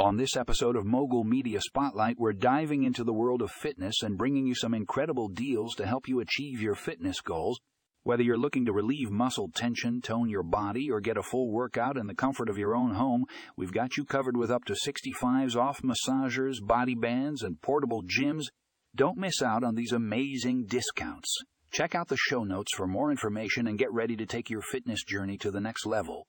On this episode of Mogul Media Spotlight, we're diving into the world of fitness and bringing you some incredible deals to help you achieve your fitness goals. Whether you're looking to relieve muscle tension, tone your body, or get a full workout in the comfort of your own home, we've got you covered with up to 65s off massagers, body bands, and portable gyms. Don't miss out on these amazing discounts. Check out the show notes for more information and get ready to take your fitness journey to the next level.